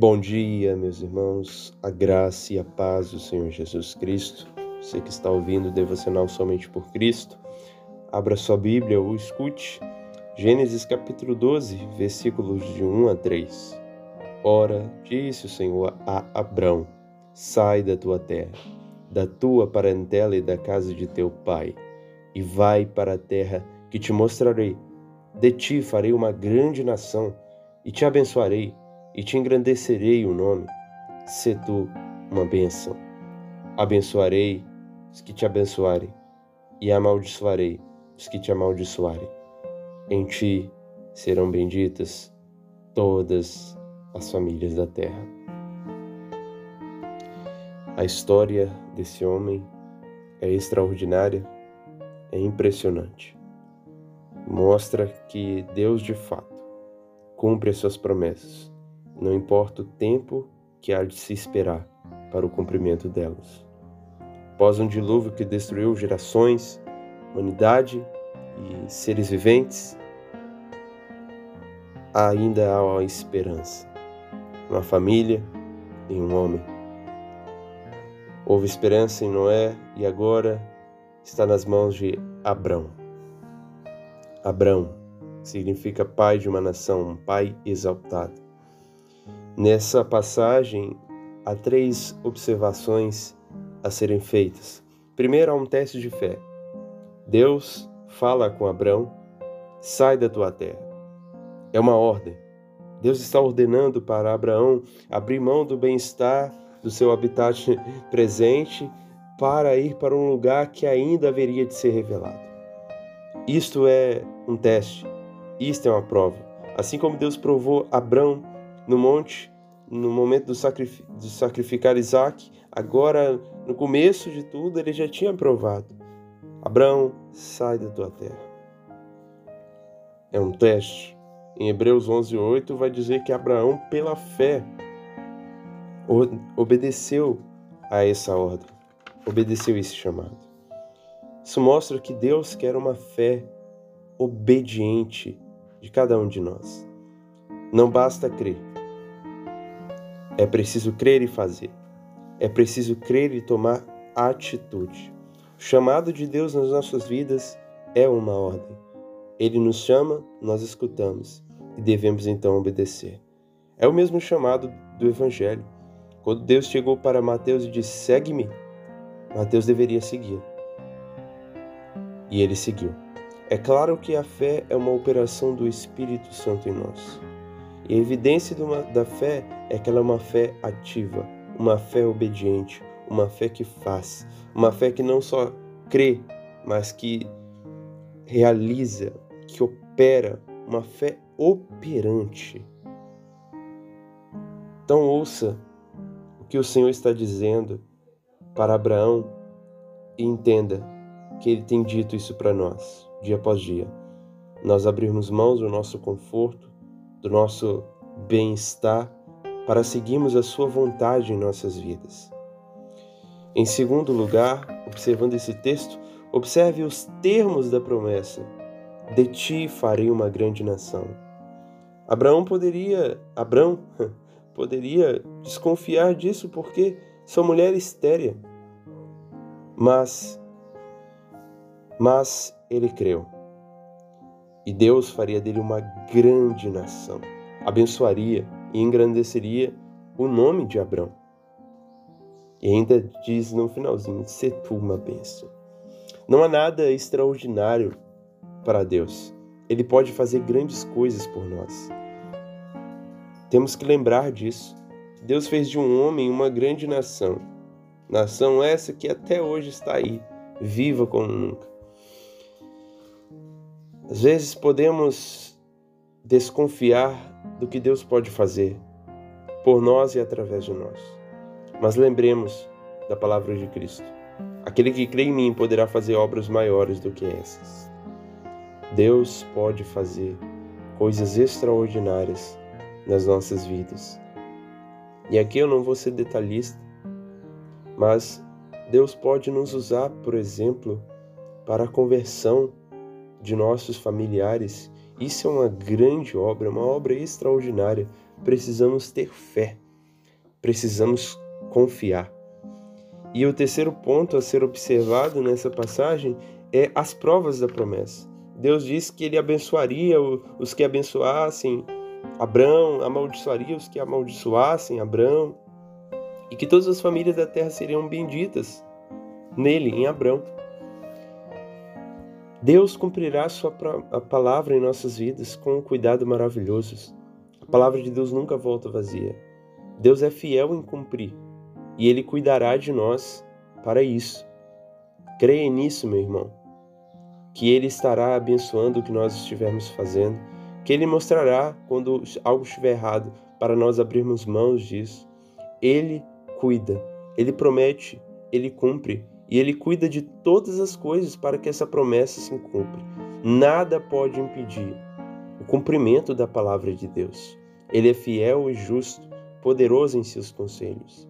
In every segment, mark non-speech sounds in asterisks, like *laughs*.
Bom dia, meus irmãos, a graça e a paz do Senhor Jesus Cristo. Você que está ouvindo o devocional somente por Cristo, abra sua Bíblia ou escute Gênesis capítulo 12, versículos de 1 a 3. Ora, disse o Senhor a Abrão: Sai da tua terra, da tua parentela e da casa de teu pai, e vai para a terra que te mostrarei. De ti farei uma grande nação, e te abençoarei e te engrandecerei o nome. Se tu uma bênção. Abençoarei os que te abençoarem, e amaldiçoarei os que te amaldiçoarem. Em ti serão benditas todas as famílias da terra. A história desse homem é extraordinária, é impressionante. Mostra que Deus de fato cumpre as suas promessas não importa o tempo que há de se esperar para o cumprimento delas. Após um dilúvio que destruiu gerações, humanidade e seres viventes, ainda há uma esperança. Uma família e um homem. Houve esperança em Noé e agora está nas mãos de Abrão. Abrão significa pai de uma nação, um pai exaltado. Nessa passagem, há três observações a serem feitas. Primeiro, há um teste de fé. Deus fala com Abraão: sai da tua terra. É uma ordem. Deus está ordenando para Abraão abrir mão do bem-estar do seu habitat *laughs* presente para ir para um lugar que ainda haveria de ser revelado. Isto é um teste, isto é uma prova. Assim como Deus provou Abraão no monte, no momento de sacrificar Isaac, agora no começo de tudo ele já tinha provado: Abraão, sai da tua terra. É um teste. Em Hebreus 11:8 vai dizer que Abraão, pela fé, obedeceu a essa ordem, obedeceu esse chamado. Isso mostra que Deus quer uma fé obediente de cada um de nós. Não basta crer, é preciso crer e fazer. É preciso crer e tomar atitude. O chamado de Deus nas nossas vidas é uma ordem. Ele nos chama, nós escutamos e devemos então obedecer. É o mesmo chamado do Evangelho. Quando Deus chegou para Mateus e disse: Segue-me, Mateus deveria seguir. E ele seguiu. É claro que a fé é uma operação do Espírito Santo em nós. E a evidência uma, da fé é que ela é uma fé ativa, uma fé obediente, uma fé que faz, uma fé que não só crê, mas que realiza, que opera, uma fé operante. Então ouça o que o Senhor está dizendo para Abraão e entenda que ele tem dito isso para nós, dia após dia. Nós abrirmos mãos do nosso conforto, do nosso bem-estar, para seguirmos a Sua vontade em nossas vidas. Em segundo lugar, observando esse texto, observe os termos da promessa: De ti farei uma grande nação. Abraão poderia, Abraão *laughs* poderia desconfiar disso porque sua mulher é estéria. Mas mas ele creu e Deus faria dele uma grande nação, abençoaria e engrandeceria o nome de Abrão. E ainda diz no finalzinho: se tu uma bênção. Não há nada extraordinário para Deus. Ele pode fazer grandes coisas por nós. Temos que lembrar disso. Deus fez de um homem uma grande nação. Nação essa que até hoje está aí, viva como nunca. Às vezes podemos desconfiar do que Deus pode fazer por nós e através de nós. Mas lembremos da palavra de Cristo. Aquele que crê em mim poderá fazer obras maiores do que essas. Deus pode fazer coisas extraordinárias nas nossas vidas. E aqui eu não vou ser detalhista, mas Deus pode nos usar, por exemplo, para a conversão de nossos familiares. Isso é uma grande obra, uma obra extraordinária. Precisamos ter fé precisamos confiar. E o terceiro ponto a ser observado nessa passagem é as provas da promessa. Deus disse que ele abençoaria os que abençoassem Abrão, amaldiçoaria os que amaldiçoassem Abrão, e que todas as famílias da terra seriam benditas nele, em Abrão. Deus cumprirá a sua a palavra em nossas vidas com um cuidado maravilhoso. A palavra de Deus nunca volta vazia. Deus é fiel em cumprir e ele cuidará de nós para isso. Creia nisso, meu irmão, que ele estará abençoando o que nós estivermos fazendo, que ele mostrará quando algo estiver errado para nós abrirmos mãos disso. Ele cuida, ele promete, ele cumpre e ele cuida de todas as coisas para que essa promessa se cumpra. Nada pode impedir o cumprimento da palavra de Deus. Ele é fiel e justo, poderoso em seus conselhos.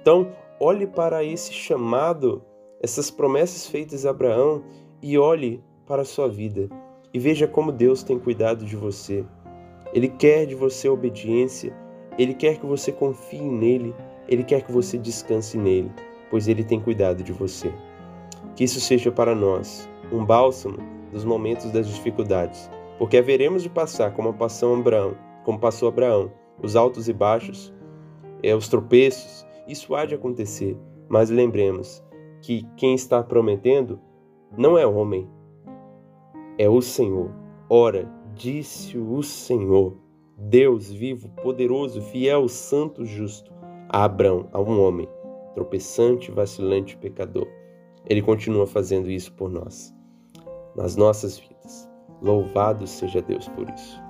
Então, olhe para esse chamado, essas promessas feitas a Abraão e olhe para a sua vida e veja como Deus tem cuidado de você. Ele quer de você obediência, ele quer que você confie nele, ele quer que você descanse nele pois Ele tem cuidado de você. Que isso seja para nós um bálsamo dos momentos das dificuldades, porque haveremos de passar como passou Abraão, como passou Abraão, os altos e baixos, é, os tropeços, isso há de acontecer, mas lembremos que quem está prometendo não é homem, é o Senhor. Ora, disse o Senhor, Deus vivo, poderoso, fiel, santo, justo, a Abraão, a um homem tropeçante, vacilante pecador. Ele continua fazendo isso por nós, nas nossas vidas. Louvado seja Deus por isso.